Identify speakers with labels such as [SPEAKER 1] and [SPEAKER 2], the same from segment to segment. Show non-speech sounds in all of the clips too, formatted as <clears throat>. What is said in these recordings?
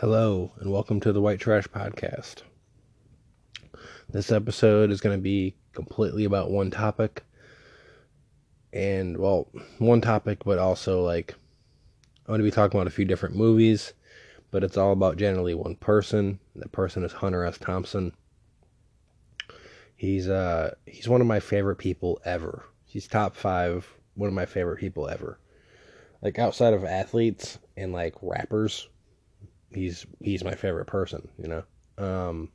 [SPEAKER 1] Hello, and welcome to the White Trash Podcast. This episode is going to be completely about one topic. And, well, one topic, but also, like, I'm going to be talking about a few different movies, but it's all about generally one person. That person is Hunter S. Thompson. He's, uh, he's one of my favorite people ever. He's top five, one of my favorite people ever. Like, outside of athletes and, like, rappers he's he's my favorite person, you know. Um,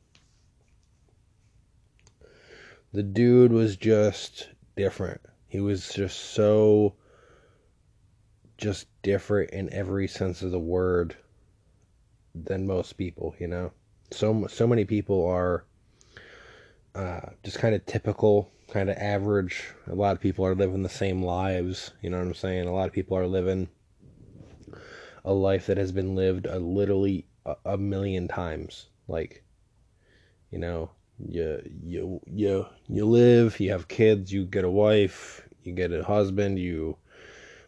[SPEAKER 1] the dude was just different. He was just so just different in every sense of the word than most people, you know. So so many people are uh, just kind of typical, kind of average. A lot of people are living the same lives, you know what I'm saying? A lot of people are living a life that has been lived a literally a, a million times. Like, you know, you you you you live, you have kids, you get a wife, you get a husband, you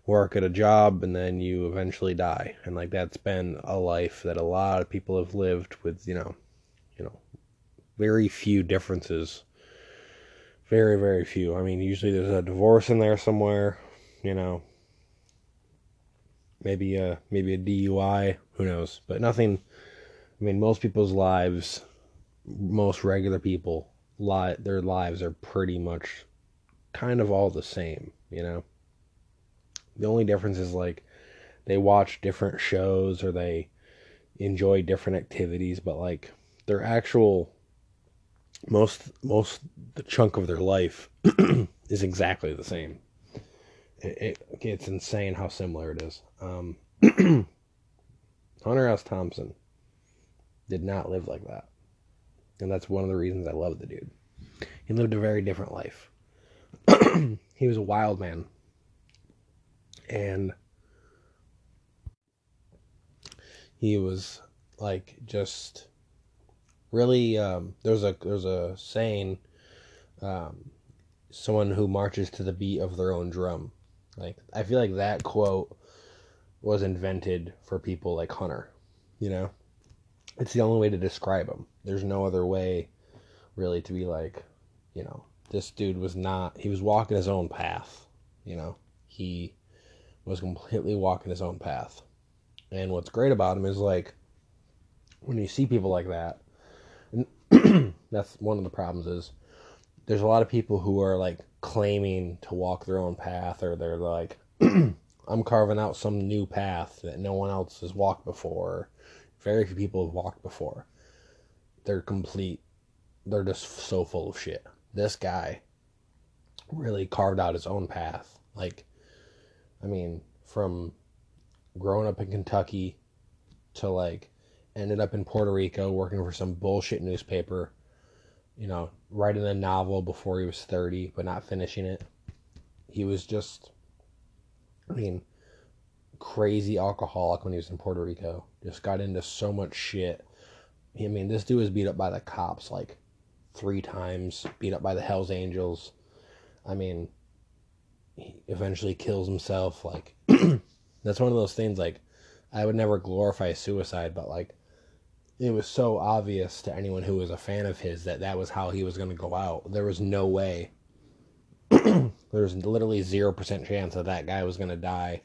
[SPEAKER 1] work at a job, and then you eventually die. And like that's been a life that a lot of people have lived with, you know, you know, very few differences. Very, very few. I mean, usually there's a divorce in there somewhere, you know, maybe a maybe a DUI, who knows? But nothing. I mean, most people's lives, most regular people, li- their lives are pretty much kind of all the same, you know. The only difference is like they watch different shows or they enjoy different activities, but like their actual most most the chunk of their life <clears throat> is exactly the same it, it, it's insane how similar it is. Um, <clears throat> Hunter S. Thompson did not live like that. And that's one of the reasons I love the dude. He lived a very different life. <clears throat> he was a wild man. And he was like just really um, there's a there's a saying um, someone who marches to the beat of their own drum like I feel like that quote was invented for people like Hunter. You know, it's the only way to describe him. There's no other way, really, to be like, you know, this dude was not. He was walking his own path. You know, he was completely walking his own path. And what's great about him is like when you see people like that, and <clears throat> that's one of the problems is there's a lot of people who are like claiming to walk their own path or they're like <clears throat> I'm carving out some new path that no one else has walked before. Very few people have walked before. They're complete they're just so full of shit. This guy really carved out his own path. Like I mean, from growing up in Kentucky to like ended up in Puerto Rico working for some bullshit newspaper you know, writing a novel before he was 30, but not finishing it. He was just, I mean, crazy alcoholic when he was in Puerto Rico. Just got into so much shit. I mean, this dude was beat up by the cops like three times, beat up by the Hells Angels. I mean, he eventually kills himself. Like, <clears throat> that's one of those things, like, I would never glorify suicide, but like, it was so obvious to anyone who was a fan of his that that was how he was going to go out. There was no way. <clears throat> there was literally 0% chance that that guy was going to die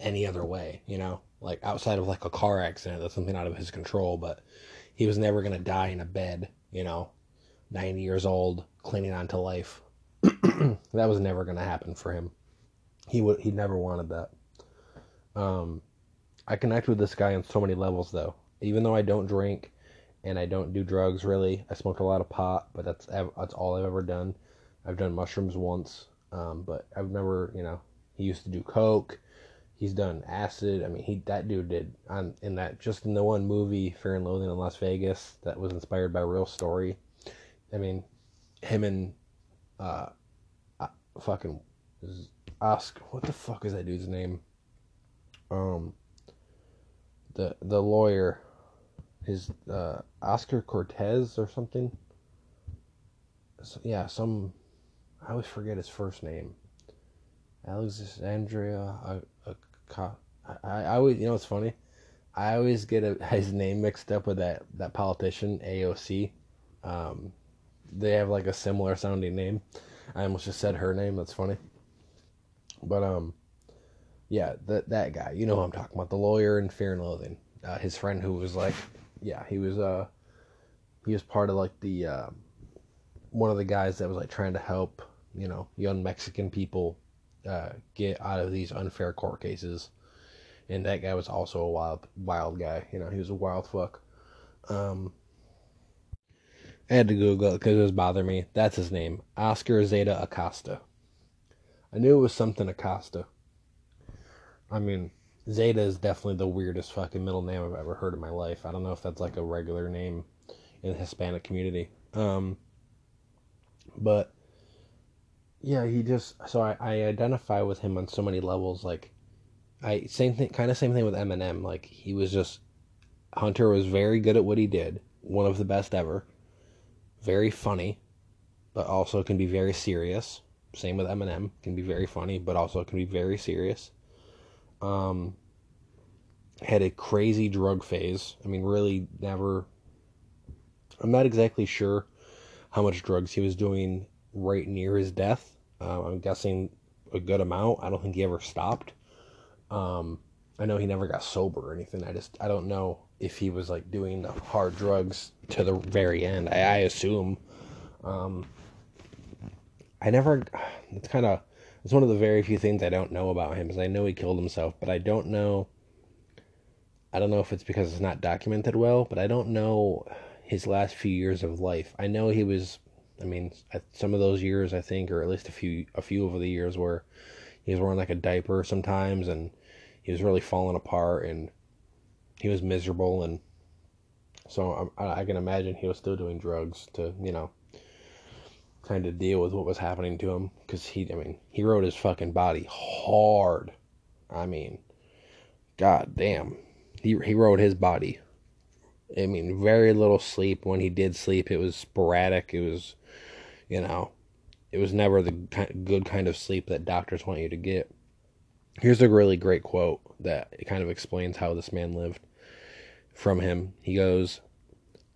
[SPEAKER 1] any other way, you know? Like outside of like a car accident, that's something out of his control, but he was never going to die in a bed, you know? 90 years old, clinging on to life. <clears throat> that was never going to happen for him. He would he never wanted that. Um I connect with this guy on so many levels though even though I don't drink and I don't do drugs really, I smoked a lot of pot, but that's that's all I've ever done. I've done mushrooms once, um, but I've never, you know, he used to do coke. He's done acid. I mean, he that dude did on in that just in the one movie Fear and Loathing in Las Vegas that was inspired by a real story. I mean, him and uh, uh fucking Oscar. What the fuck is that dude's name? Um, the the lawyer his uh, Oscar Cortez or something. So, yeah, some I always forget his first name. Alexandria. I, I, I always, you know, it's funny. I always get a, <laughs> his name mixed up with that that politician AOC. Um, they have like a similar sounding name. I almost just said her name. That's funny. But um, yeah, that that guy. You know who I'm talking about. The lawyer in Fear and Loathing. Uh, his friend who was like, yeah, he was uh, he was part of like the uh, one of the guys that was like trying to help you know young Mexican people uh, get out of these unfair court cases. And that guy was also a wild wild guy. You know, he was a wild fuck. Um, I had to Google it because it was bothering me. That's his name, Oscar Zeta Acosta. I knew it was something Acosta. I mean, Zeta is definitely the weirdest fucking middle name I've ever heard in my life. I don't know if that's like a regular name in the Hispanic community. Um, but yeah, he just so I, I identify with him on so many levels. Like, I same thing, kind of same thing with Eminem. Like he was just Hunter was very good at what he did, one of the best ever very funny, but also can be very serious. Same with Eminem, can be very funny, but also can be very serious. Um, had a crazy drug phase. I mean, really never. I'm not exactly sure how much drugs he was doing right near his death. Uh, I'm guessing a good amount. I don't think he ever stopped. Um, I know he never got sober or anything. I just I don't know if he was like doing the hard drugs to the very end. I, I assume. Um, I never. It's kind of. It's one of the very few things I don't know about him. Is I know he killed himself, but I don't know. I don't know if it's because it's not documented well, but I don't know his last few years of life. I know he was. I mean, some of those years, I think, or at least a few, a few of the years where he was wearing like a diaper sometimes, and he was really falling apart, and he was miserable and so I, I can imagine he was still doing drugs to you know kind of deal with what was happening to him. Because he I mean he rode his fucking body hard. I mean god damn he he rode his body. I mean very little sleep. When he did sleep it was sporadic. It was you know it was never the good kind of sleep that doctors want you to get. Here's a really great quote that kind of explains how this man lived from him. He goes,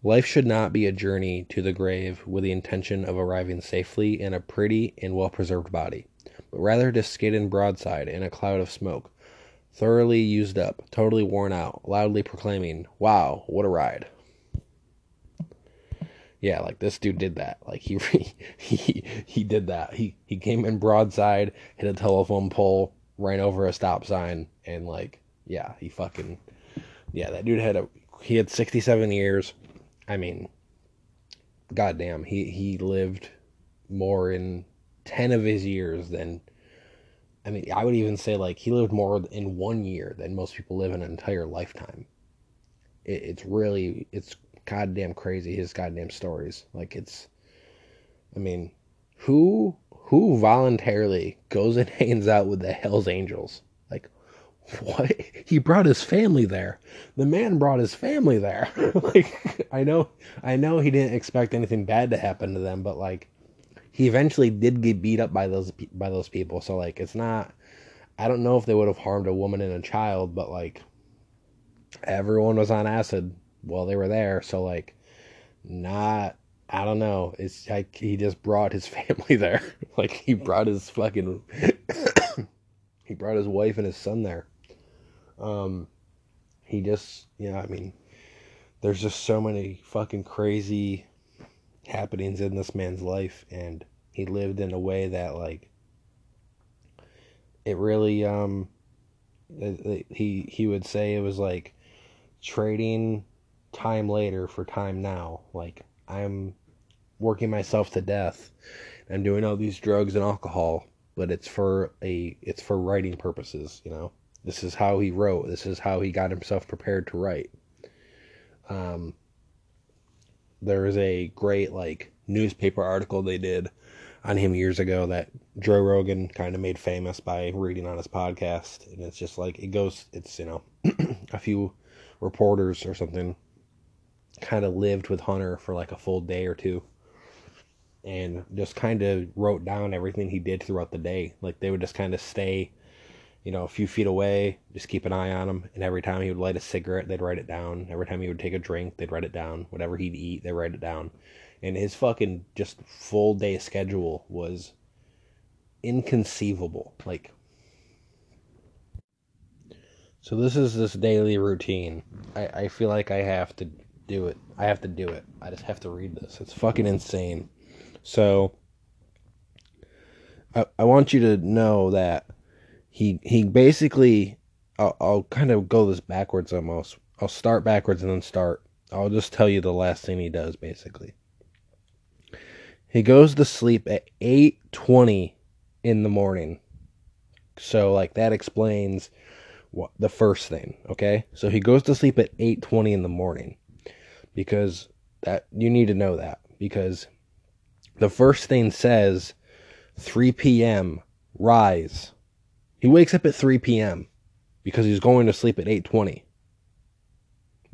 [SPEAKER 1] Life should not be a journey to the grave with the intention of arriving safely in a pretty and well preserved body, but rather to skid in broadside in a cloud of smoke, thoroughly used up, totally worn out, loudly proclaiming, Wow, what a ride. Yeah, like this dude did that. Like he <laughs> he he did that. He he came in broadside, hit a telephone pole, ran over a stop sign, and like yeah, he fucking yeah, that dude had a he had 67 years. I mean, goddamn, he he lived more in 10 of his years than I mean, I would even say like he lived more in one year than most people live in an entire lifetime. It, it's really it's goddamn crazy his goddamn stories. Like it's I mean, who who voluntarily goes and <laughs> hangs out with the Hell's Angels? <laughs> What? He brought his family there. The man brought his family there. <laughs> Like i know i know he didn't expect anything bad to happen to them but like he eventually did get beat up by those by those people. So like it's not i don't know if they would have harmed a woman and a child but like everyone was on acid while they were there. So like not i don't know. It's like he just brought his <laughs> family there. Like he brought his fucking <coughs> he brought his wife and his son there um, he just, know, I mean, there's just so many fucking crazy happenings in this man's life, and he lived in a way that, like, it really, um, he he would say it was like trading time later for time now. Like I'm working myself to death. I'm doing all these drugs and alcohol, but it's for a it's for writing purposes, you know. This is how he wrote. This is how he got himself prepared to write. Um, there is a great like newspaper article they did on him years ago that Joe Rogan kind of made famous by reading on his podcast, and it's just like it goes. It's you know <clears throat> a few reporters or something kind of lived with Hunter for like a full day or two and just kind of wrote down everything he did throughout the day. Like they would just kind of stay you know, a few feet away, just keep an eye on him. And every time he would light a cigarette, they'd write it down. Every time he would take a drink, they'd write it down. Whatever he'd eat, they'd write it down. And his fucking just full day schedule was inconceivable. Like, so this is this daily routine. I, I feel like I have to do it. I have to do it. I just have to read this. It's fucking insane. So I, I want you to know that he he basically I'll, I'll kind of go this backwards almost. I'll start backwards and then start. I'll just tell you the last thing he does basically. He goes to sleep at 8:20 in the morning. So like that explains what the first thing, okay? So he goes to sleep at 8:20 in the morning because that you need to know that because the first thing says 3 p.m. rise. He wakes up at 3 p.m. because he's going to sleep at 8:20.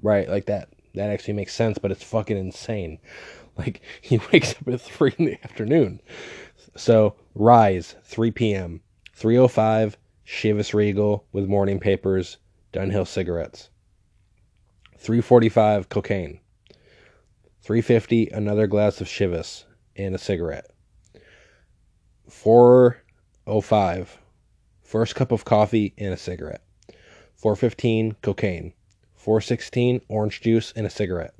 [SPEAKER 1] Right, like that. That actually makes sense, but it's fucking insane. <laughs> Like he <laughs> wakes up at 3 in the afternoon. So, rise 3 p.m. 305 Chivas Regal with morning papers, Dunhill cigarettes. 345 cocaine. 350 another glass of Chivas and a cigarette. 405 first cup of coffee and a cigarette. 415 cocaine. 416 orange juice and a cigarette.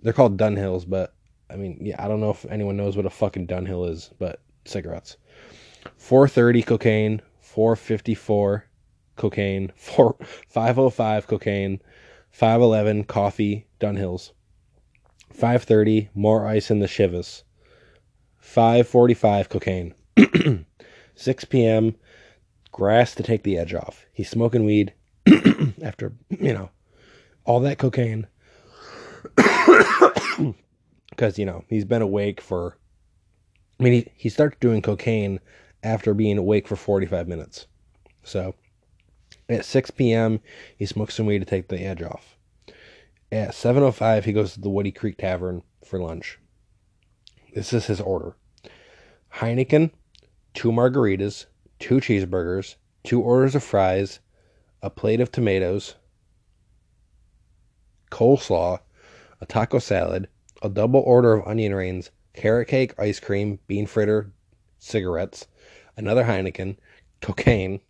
[SPEAKER 1] They're called Dunhills, but I mean, yeah, I don't know if anyone knows what a fucking Dunhill is, but cigarettes. 430 cocaine, 454 cocaine, 4 505 cocaine, 511 coffee, Dunhills. 530 more ice in the Chivas. 545 cocaine. <clears throat> 6 p.m. grass to take the edge off. He's smoking weed <clears throat> after, you know, all that cocaine. <coughs> Because, you know, he's been awake for. I mean, he, he starts doing cocaine after being awake for 45 minutes. So, at 6 p.m., he smokes some weed to take the edge off. At 7.05, he goes to the Woody Creek Tavern for lunch. This is his order Heineken, two margaritas, two cheeseburgers, two orders of fries, a plate of tomatoes, coleslaw, a taco salad, a double order of onion rings, carrot cake, ice cream, bean fritter, cigarettes, another Heineken, cocaine,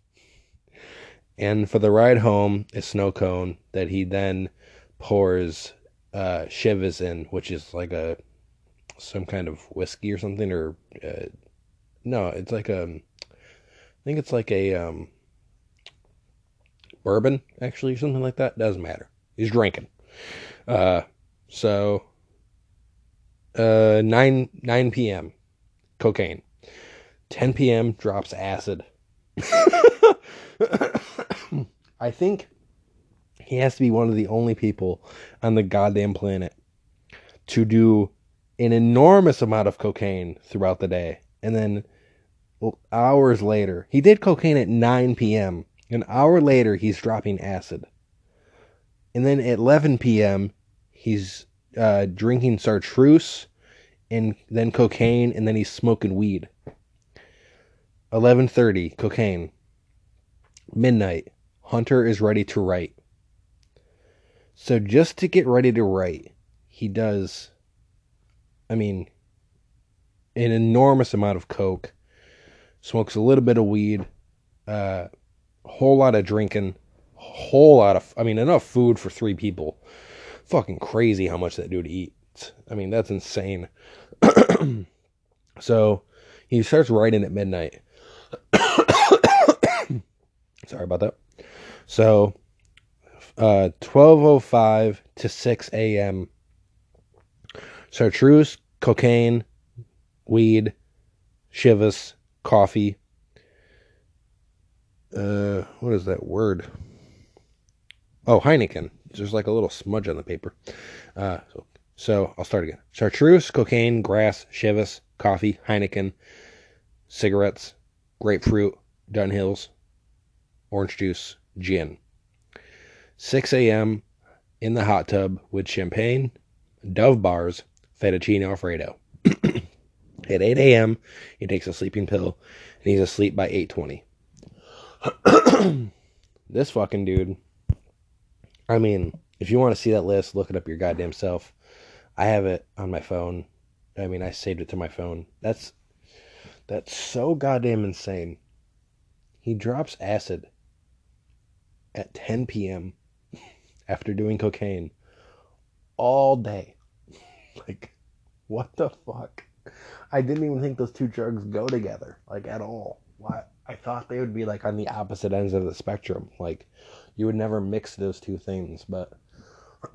[SPEAKER 1] and for the ride home, a snow cone that he then pours uh, Chivas in, which is like a some kind of whiskey or something, or uh, no, it's like a, I think it's like a um, bourbon actually, something like that. Doesn't matter. He's drinking. Uh, so uh, nine nine p.m. cocaine. 10 p.m. drops acid. <coughs> I think he has to be one of the only people on the goddamn planet to do an enormous amount of cocaine throughout the day. And then hours later, he did cocaine at 9 p.m. An hour later, he's dropping acid. And then at 11 p.m., he's uh, drinking chartreuse and then cocaine, and then he's smoking weed. 11:30 cocaine. Midnight Hunter is ready to write. So just to get ready to write, he does I mean an enormous amount of coke, smokes a little bit of weed, uh, whole lot of drinking, whole lot of I mean enough food for 3 people. Fucking crazy how much that dude eats. I mean, that's insane. <clears throat> so, he starts writing at midnight <coughs> Sorry about that. So, uh, 12.05 to 6 a.m. Chartreuse, cocaine, weed, Chivas, coffee. Uh, what is that word? Oh, Heineken. There's like a little smudge on the paper. Uh, so, so I'll start again. Chartreuse, cocaine, grass, Chivas, coffee, Heineken, cigarettes, grapefruit, Dunhills, orange juice, gin. 6 a.m. in the hot tub with champagne, Dove bars, fettuccine alfredo. At 8 a.m., he takes a sleeping pill and he's asleep by 8:20. <clears throat> this fucking dude. I mean, if you want to see that list, look it up your goddamn self. I have it on my phone. I mean, I saved it to my phone. That's that's so goddamn insane. He drops acid at 10 p.m. <laughs> after doing cocaine all day. <laughs> like, what the fuck? I didn't even think those two drugs go together, like at all. Why? I thought they would be like on the opposite ends of the spectrum. Like, you would never mix those two things, but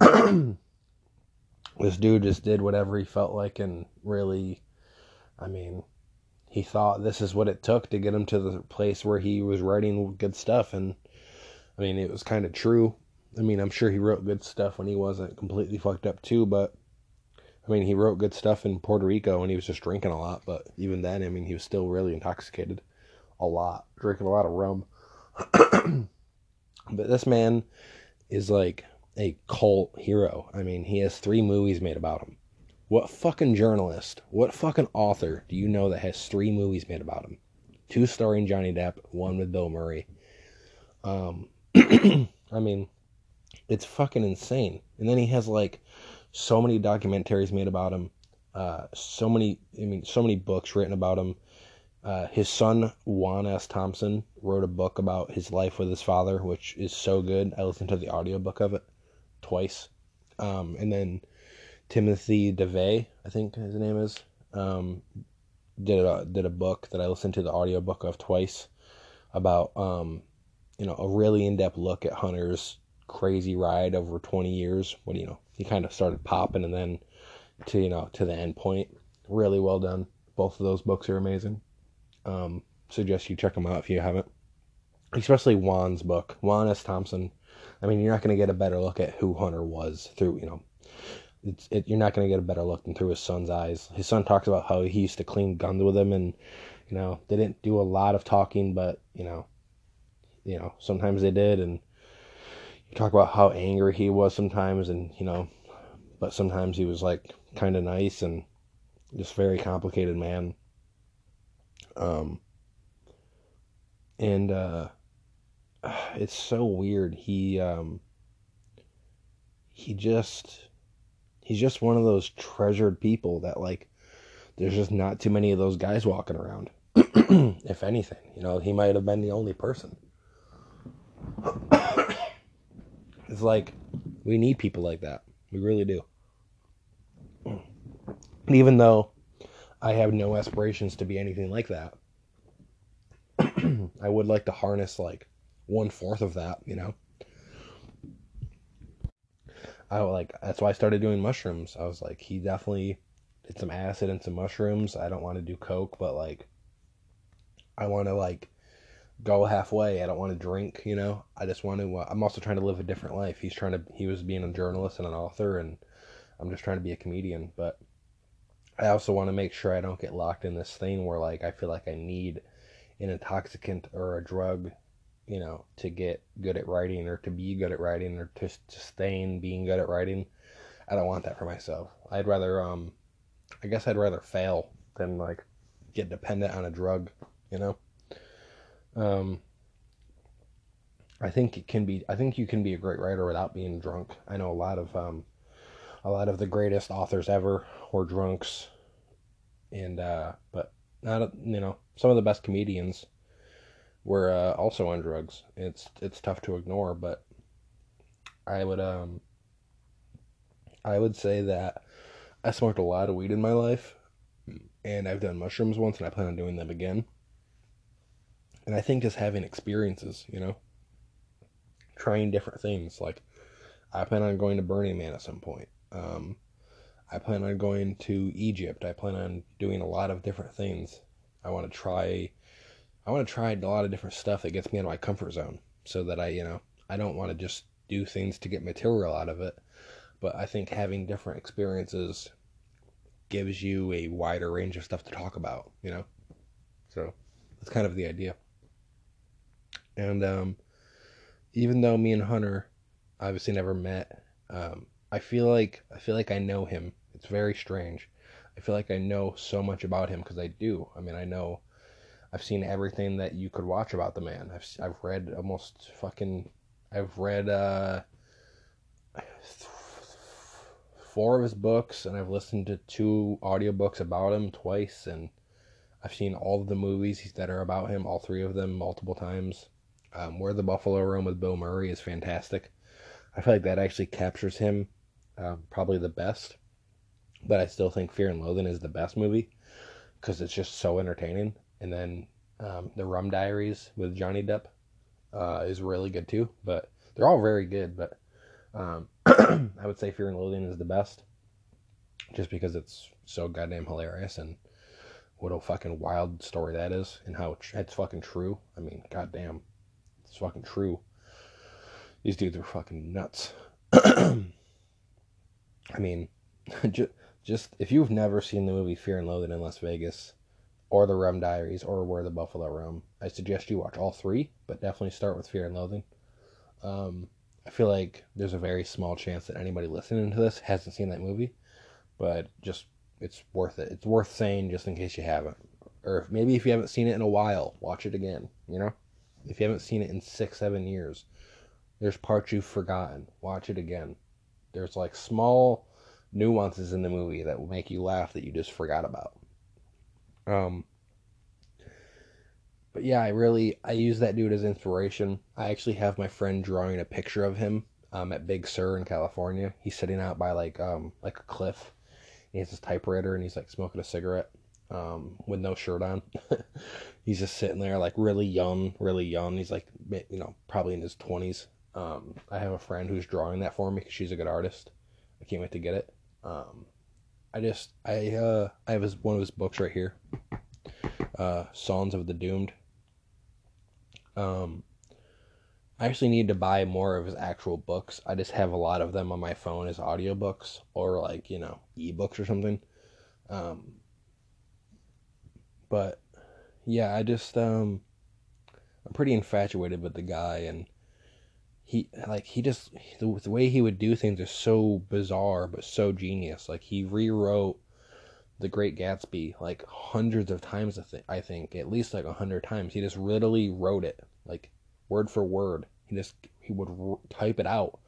[SPEAKER 1] <clears throat> this dude just did whatever he felt like and really, I mean, he thought this is what it took to get him to the place where he was writing good stuff. And I mean, it was kind of true. I mean, I'm sure he wrote good stuff when he wasn't completely fucked up too, but I mean, he wrote good stuff in Puerto Rico and he was just drinking a lot, but even then, I mean, he was still really intoxicated a lot, drinking a lot of rum. <clears throat> but this man is like a cult hero. I mean, he has three movies made about him. What fucking journalist, what fucking author do you know that has three movies made about him? Two starring Johnny Depp, one with Bill Murray. Um, <clears throat> I mean, it's fucking insane. And then he has like so many documentaries made about him, uh, so many, I mean, so many books written about him. Uh, his son Juan S. Thompson wrote a book about his life with his father, which is so good. I listened to the audiobook of it twice. Um, and then Timothy DeVay, I think his name is, um, did a did a book that I listened to the audiobook of twice about um, you know a really in depth look at Hunter's crazy ride over 20 years What do you know he kind of started popping and then to you know to the end point. Really well done. Both of those books are amazing. Um, suggest you check them out if you haven't. Especially juan's book juan s. Thompson. I mean you're not going to get a better look at who hunter was through you know it, you're not going to get a better look than through his son's eyes. His son talks about how he used to clean guns with him and you know they didn't do a lot of talking but you know you know sometimes they did and talk about how angry he was sometimes and you know but sometimes he was like kind of nice and just very complicated man. Um and uh <sighs> it's so weird. He um he just he's just one of those treasured people that like there's just not too many of those guys walking around. <clears throat> If anything you know he might have been the only person <clears throat> it's like we need people like that. We really do. Even though I have no aspirations to be anything like that, <clears throat> I would like to harness like one fourth of that, you know. I like that's why I started doing mushrooms. I was like, he definitely did some acid and some mushrooms. I don't want to do coke, but like I want to like go halfway. I don't want to drink, you know. I just want to. Uh, I'm also trying to live a different life. He's trying to. He was being a journalist and an author, and I'm just trying to be a comedian. But I also want to make sure I don't get locked in this thing where like I feel like I need an intoxicant or a drug, you know, to get good at writing or to be good at writing or to sustain being good at writing. I don't want that for myself. I'd rather um I guess I'd rather fail than like get dependent on a drug, you know? Um, I think it can be. I think you can be a great writer without being drunk. I know a lot of um, a lot of the greatest authors ever were drunks, and uh, but not you know some of the best comedians were uh, also on drugs. It's it's tough to ignore, but I would um I would say that I smoked a lot of weed in my life, and I've done mushrooms once, and I plan on doing them again. And I think just having experiences, you know, trying different things. Like, I plan on going to Burning Man at some point. Um, I plan on going to Egypt. I plan on doing a lot of different things. I want to try. I want to try a lot of different stuff that gets me out of my comfort zone, so that I, you know, I don't want to just do things to get material out of it. But I think having different experiences gives you a wider range of stuff to talk about, you know? So that's kind of the idea. And um, even though me and Hunter obviously never met, um, I feel like I feel like I know him. It's very strange. I feel like I know so much about him because I do. I mean, I know I've seen everything that you could watch about the man. I've I've read almost fucking I've read uh four of his books and I've listened to two audiobooks about him twice and I've seen all of the movies that are about him, all three of them multiple times. Um, Where the Buffalo Roam with Bill Murray is fantastic. I feel like that actually captures him um, probably the best. But I still think Fear and Loathing is the best movie because it's just so entertaining. And then um, The Rum Diaries with Johnny Depp uh, is really good too. But they're all very good. But um, <clears throat> I would say Fear and Loathing is the best just because it's so goddamn hilarious and what a fucking wild story that is and how it's fucking true. I mean, goddamn, it's fucking true. These dudes are fucking nuts. <clears throat> I mean, <laughs> just, just if you've never seen the movie Fear and Loathing in Las Vegas, or The Rum Diaries, or Where the Buffalo Roam, I suggest you watch all three, but definitely start with Fear and Loathing. Um, I feel like there's a very small chance that anybody listening to this hasn't seen that movie, but just it's worth it. It's worth saying just in case you haven't, or maybe if you haven't seen it in a while, watch it again. You know, if you haven't seen it in six, seven years, there's parts you've forgotten. Watch it again. There's like small nuances in the movie that will make you laugh that you just forgot about. Um, but yeah, I really I use that dude as inspiration. I actually have my friend drawing a picture of him um, at Big Sur in California. He's sitting out by like um like a cliff. He has his typewriter and he's like smoking a cigarette um, with no shirt on. <laughs> he's just sitting there like really young, really young. He's like you know probably in his twenties. Um, I have a friend who's drawing that for me because she's a good artist. I can't wait to get it. Um, I just I uh I have his one of his books right here. Uh, Songs of the Doomed. Um, I actually need to buy more of his actual books. I just have a lot of them on my phone as audiobooks or like, you know, ebooks or something. Um, but yeah, I just um I'm pretty infatuated with the guy and he like he just the, the way he would do things is so bizarre but so genius. Like he rewrote The Great Gatsby like hundreds of times. I think I think at least like a hundred times. He just literally wrote it like word for word. He just he would r- type it out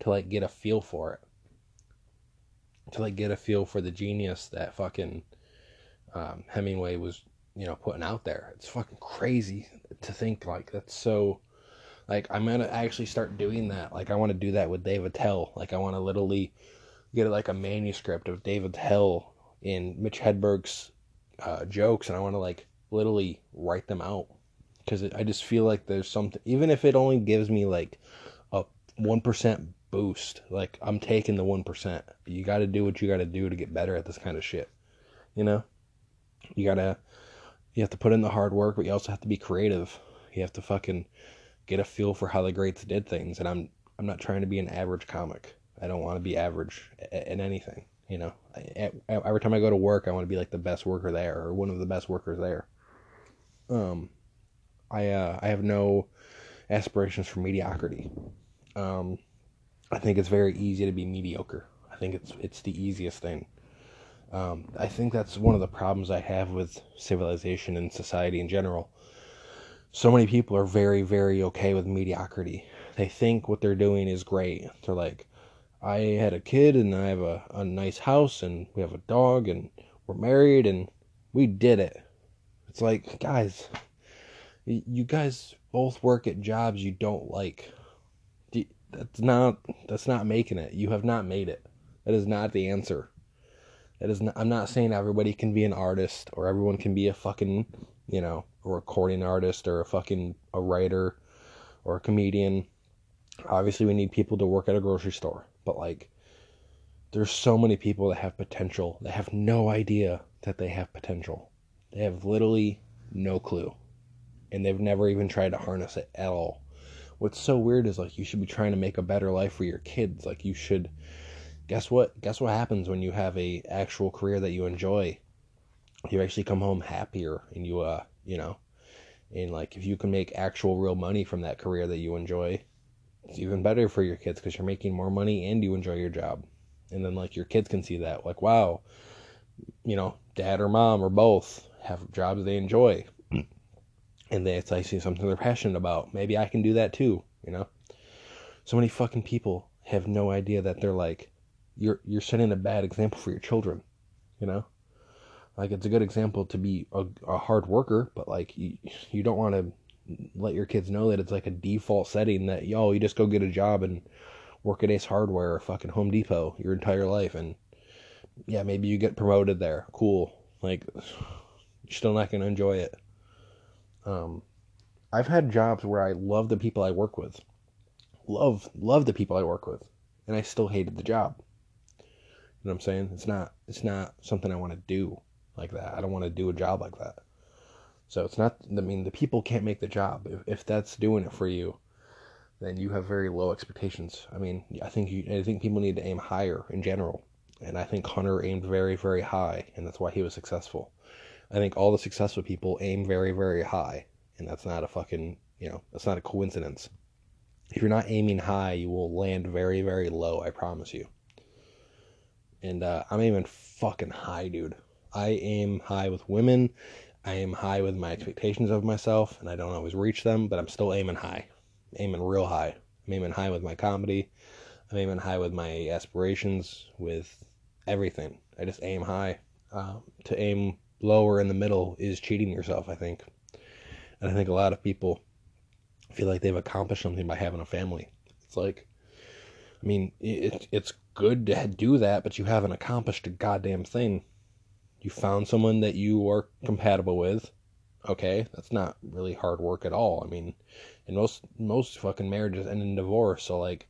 [SPEAKER 1] to like get a feel for it. To like get a feel for the genius that fucking um, Hemingway was you know putting out there. It's fucking crazy to think like that's so like I'm gonna actually start doing that. Like I want to do that with Dave Attell. Like I want to literally get like a manuscript of David Attell in Mitch Hedberg's uh, jokes, and I want to like literally write them out because I just feel like there's something. Even if it only gives me like a one percent boost, like I'm taking the one percent. You got to do what you got to do to get better at this kind of shit. You know, you gotta you have to put in the hard work, but you also have to be creative. You have to fucking get a feel for how the greats did things. And I'm I'm not trying to be an average comic. I don't want to be average in anything. You know, every time I go to work, I want to be like the best worker there or one of the best workers there. Um, I uh, I have no aspirations for mediocrity. Um, I think it's very easy to be mediocre. I think it's it's the easiest thing. Um, I think that's one of the problems I have with civilization and society in general so many people are very, very okay with mediocrity. They think what they're doing is great. They're like, I had a kid and I have a, a nice house and we have a dog and we're married and we did it. It's like, guys, you guys both work at jobs you don't like. That's not that's not making it. You have not made it. That is not the answer. That is not, I'm not saying everybody can be an artist or everyone can be a fucking, you know, a recording artist or a fucking a writer or a comedian. Obviously, we need people to work at a grocery store, but like, there's so many people that have potential that have no idea that they have potential. They have literally no clue, and they've never even tried to harness it at all. What's so weird is like you should be trying to make a better life for your kids. Like you should. Guess what? Guess what happens when you have a actual career that you enjoy? You actually come home happier, and you uh you know and like if you can make actual real money from that career that you enjoy it's even better for your kids because you're making more money and you enjoy your job and then like your kids can see that like wow you know dad or mom or both have jobs they enjoy and they it's like something they're passionate about. Maybe I can do that too, you know. So many fucking people have no idea that they're like you're you're setting a bad example for your children, you know. Like it's a good example to be a, a hard worker, but like you you don't want to let your kids know that it's like a default setting that yo you just go get a job and work at Ace Hardware or fucking Home Depot your entire life and yeah maybe you get promoted there cool like you're still not gonna enjoy it um, I've had jobs where I love the people I work with, love love the people I work with, and I still hated the job. Know what I'm saying? It's not it's not something I want to do like that. I don't want to do a job like that. So it's not. I mean, the people can't make the job. If if that's doing it for you, then you have very low expectations. I mean, I think you, I think people need to aim higher in general, and I think Hunter aimed very very high, and that's why he was successful. I think all the successful people aim very, very high, and that's not a fucking, you know, that's not a coincidence. If you're not aiming high, you will land very, very low, I promise you. And uh, I'm aiming fucking high, dude. I aim high with women. I aim high with my expectations of myself, and I don't always reach them, but I'm still aiming high. aiming real high. I'm aiming high with my comedy. I'm aiming high with my aspirations, with everything. I just aim high. Uh, to aim lower in the middle is cheating yourself, I think. And I think a lot of people feel like they've accomplished something by having a family. It's like, I mean, it, it's good to do that, but you haven't accomplished a goddamn thing. You found someone that you are compatible with. Okay, that's not really hard work at all. I mean, and most most fucking marriages end in divorce. So like,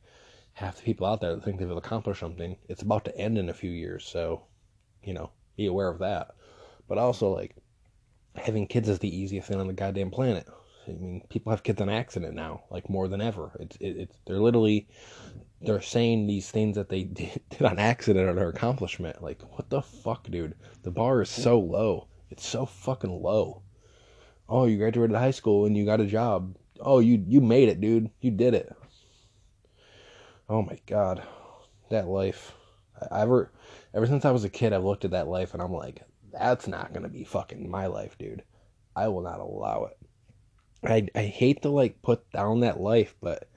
[SPEAKER 1] half the people out there that think they've accomplished something, it's about to end in a few years. So, you know, be aware of that but also like having kids is the easiest thing on the goddamn planet. I mean, people have kids on accident now, like more than ever. It's it, it's they're literally they're saying these things that they did, <laughs> did on accident or their accomplishment. Like, what the fuck, dude? The bar is so low. It's so fucking low. Oh, you graduated high school and you got a job. Oh, you you made it, dude. You did it. Oh my god, that life. I ever ever since I was a kid, I've looked at that life and I'm like, that's not gonna be fucking my life, dude. I will not allow it. I I hate to like put down that life, but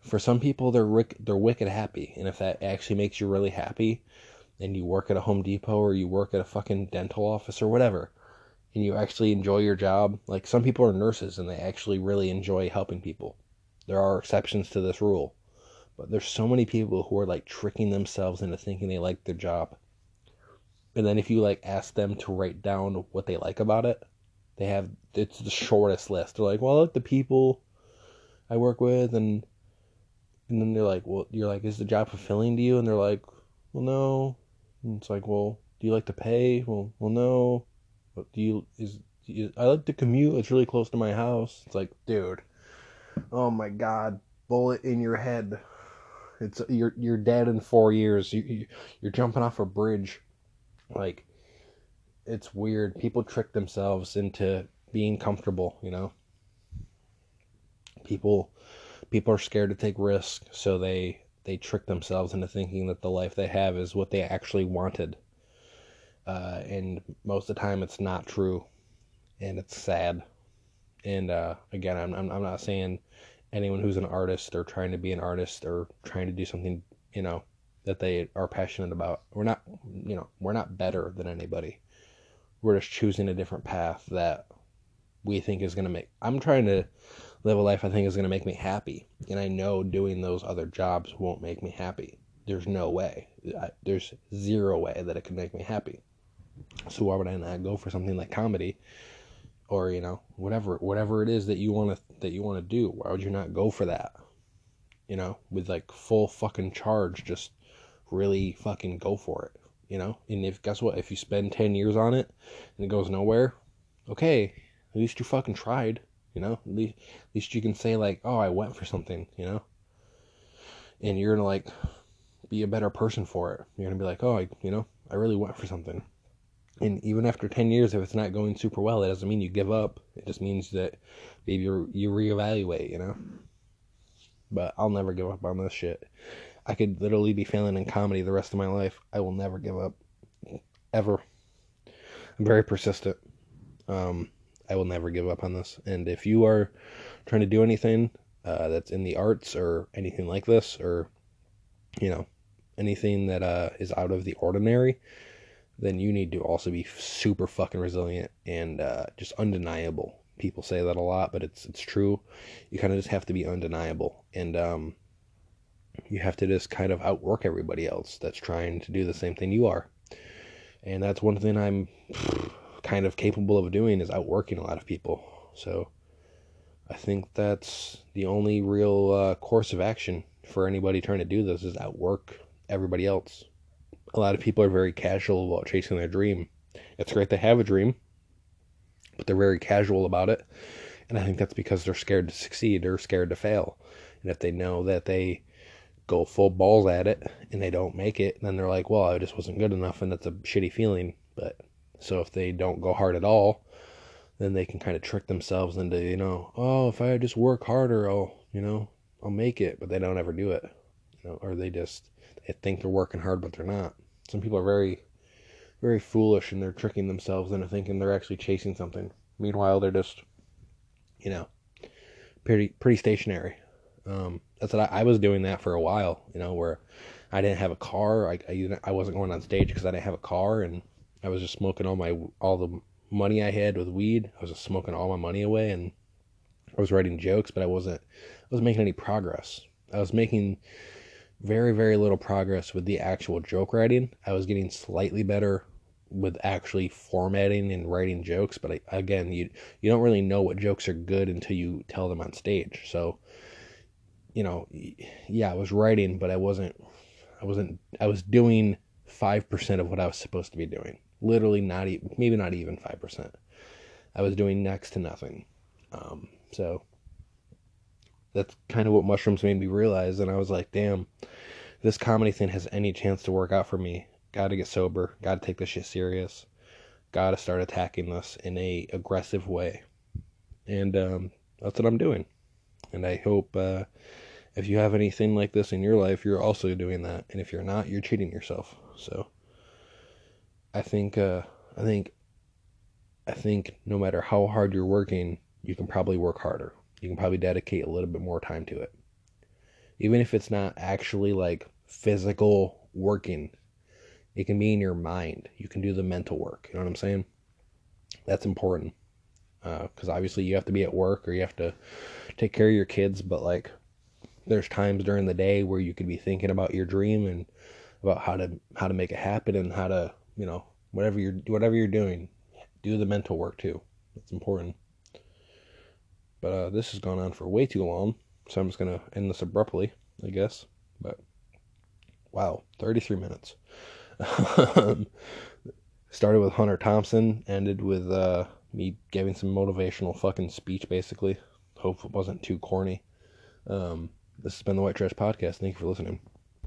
[SPEAKER 1] for some people they're they're wicked happy, and if that actually makes you really happy, and you work at a Home Depot or you work at a fucking dental office or whatever, and you actually enjoy your job, like some people are nurses and they actually really enjoy helping people. There are exceptions to this rule, but there's so many people who are like tricking themselves into thinking they like their job. And then if you like ask them to write down what they like about it, they have it's the shortest list. They're like, well, I like the people I work with, and and then they're like, well, you're like, is the job fulfilling to you? And they're like, well, no. And it's like, well, do you like to pay? Well, well, no. But do you is do you, I like to commute. It's really close to my house. It's like, dude, oh my god, bullet in your head. It's you're you're dead in four years. You, you're jumping off a bridge like, it's weird. People trick themselves into being comfortable, you know? People people are scared to take risks, so they they trick themselves into thinking that the life they have is what they actually wanted. Uh, and most of the time, it's not true, and it's sad. And uh, again, I'm, I'm I'm not saying anyone who's an artist or trying to be an artist or trying to do something, you know, that they are passionate about. We're not, you know, we're not better than anybody. We're just choosing a different path that we think is going to make. I'm trying to live a life I think is going to make me happy, and I know doing those other jobs won't make me happy. There's no way. There's zero way that it can make me happy. So why would I not go for something like comedy, or you know, whatever, whatever it is that you want to that you want to do? Why would you not go for that? You know, with like full fucking charge, just really fucking go for it, you know? And if, guess what? If you spend 10 years on it and it goes nowhere, okay, at least you fucking tried, you know? At least, at least you can say, like, oh, I went for something, you know? And you're gonna, like, be a better person for it. You're gonna be like, oh, I, you know, I really went for something. And even after 10 years, if it's not going super well, it doesn't mean you give up. It just means that maybe you you reevaluate, you know? But I'll never give up on this shit. I could literally be failing in comedy the rest of my life. I will never give up. Ever. I'm very persistent. Um, I will never give up on this. And if you are trying to do anything uh, that's in the arts or anything like this, or you know, anything that uh, is out of the ordinary, then you need to also be super fucking resilient and uh, just undeniable. People say that a lot, but it's it's true. You kind of just have to be undeniable, and um, you have to just kind of outwork everybody else that's trying to do the same thing you are. And that's one thing I'm kind of capable of doing is outworking a lot of people. So I think that's the only real uh, course of action for anybody trying to do this is outwork everybody else. A lot of people are very casual about chasing their dream. It's great to have a dream, but they're very casual about it. And I think that's because they're scared to succeed or scared to fail. And if they know that they go full balls at it and they don't make it, then they're like, well, I just wasn't good enough. And that's a shitty feeling. But so if they don't go hard at all, then they can kind of trick themselves into, you know, oh, if I just work harder, I'll, you know, I'll make it. But they don't ever do it, you know, or they just they think they're working hard, but they're not. Some people are very, very foolish and they're tricking themselves into thinking they're actually chasing something. Meanwhile, they're just, you know, pretty pretty stationary. Um, that's what I, I, was doing that for a while, you know, where I didn't have a car. I, I, I wasn't going on stage because I didn't have a car, and I was just smoking all my all the money I had with weed. I was just smoking all my money away, and I was writing jokes, but I wasn't I wasn't making any progress. I was making very very little progress with the actual joke writing. I was getting slightly better with actually formatting and writing jokes, but I, again, you you don't really know what jokes are good until you tell them on stage. So you know, yeah, I was writing, but I wasn't, I wasn't, I was doing 5% of what I was supposed to be doing. Literally not even, maybe not even 5%. I was doing next to nothing. Um, so that's kind of what mushrooms made me realize. And I was like, damn, this comedy thing has any chance to work out for me. Got to get sober. Got to take this shit serious. Got to start attacking this in a aggressive way. And um, that's what I'm doing. And I hope uh, if you have anything like this in your life, you're also doing that. And if you're not, you're cheating yourself. So I think uh, I think I think no matter how hard you're working, you can probably work harder. You can probably dedicate a little bit more time to it. Even if it's not actually like physical working, it can be in your mind. You can do the mental work. You know what I'm saying? That's important because uh, obviously you have to be at work or you have to take care of your kids, but like there's times during the day where you could be thinking about your dream and about how to how to make it happen and how to you know whatever you're whatever you're doing, do the mental work too. It's important. But uh, this has gone on for way too long, so I'm just gonna end this abruptly, I guess. But wow, 33 minutes. <laughs> Started with Hunter Thompson, ended with uh, me giving some motivational fucking speech, basically. Hope it wasn't too corny. Um, this has been the White Trash Podcast. Thank you for listening.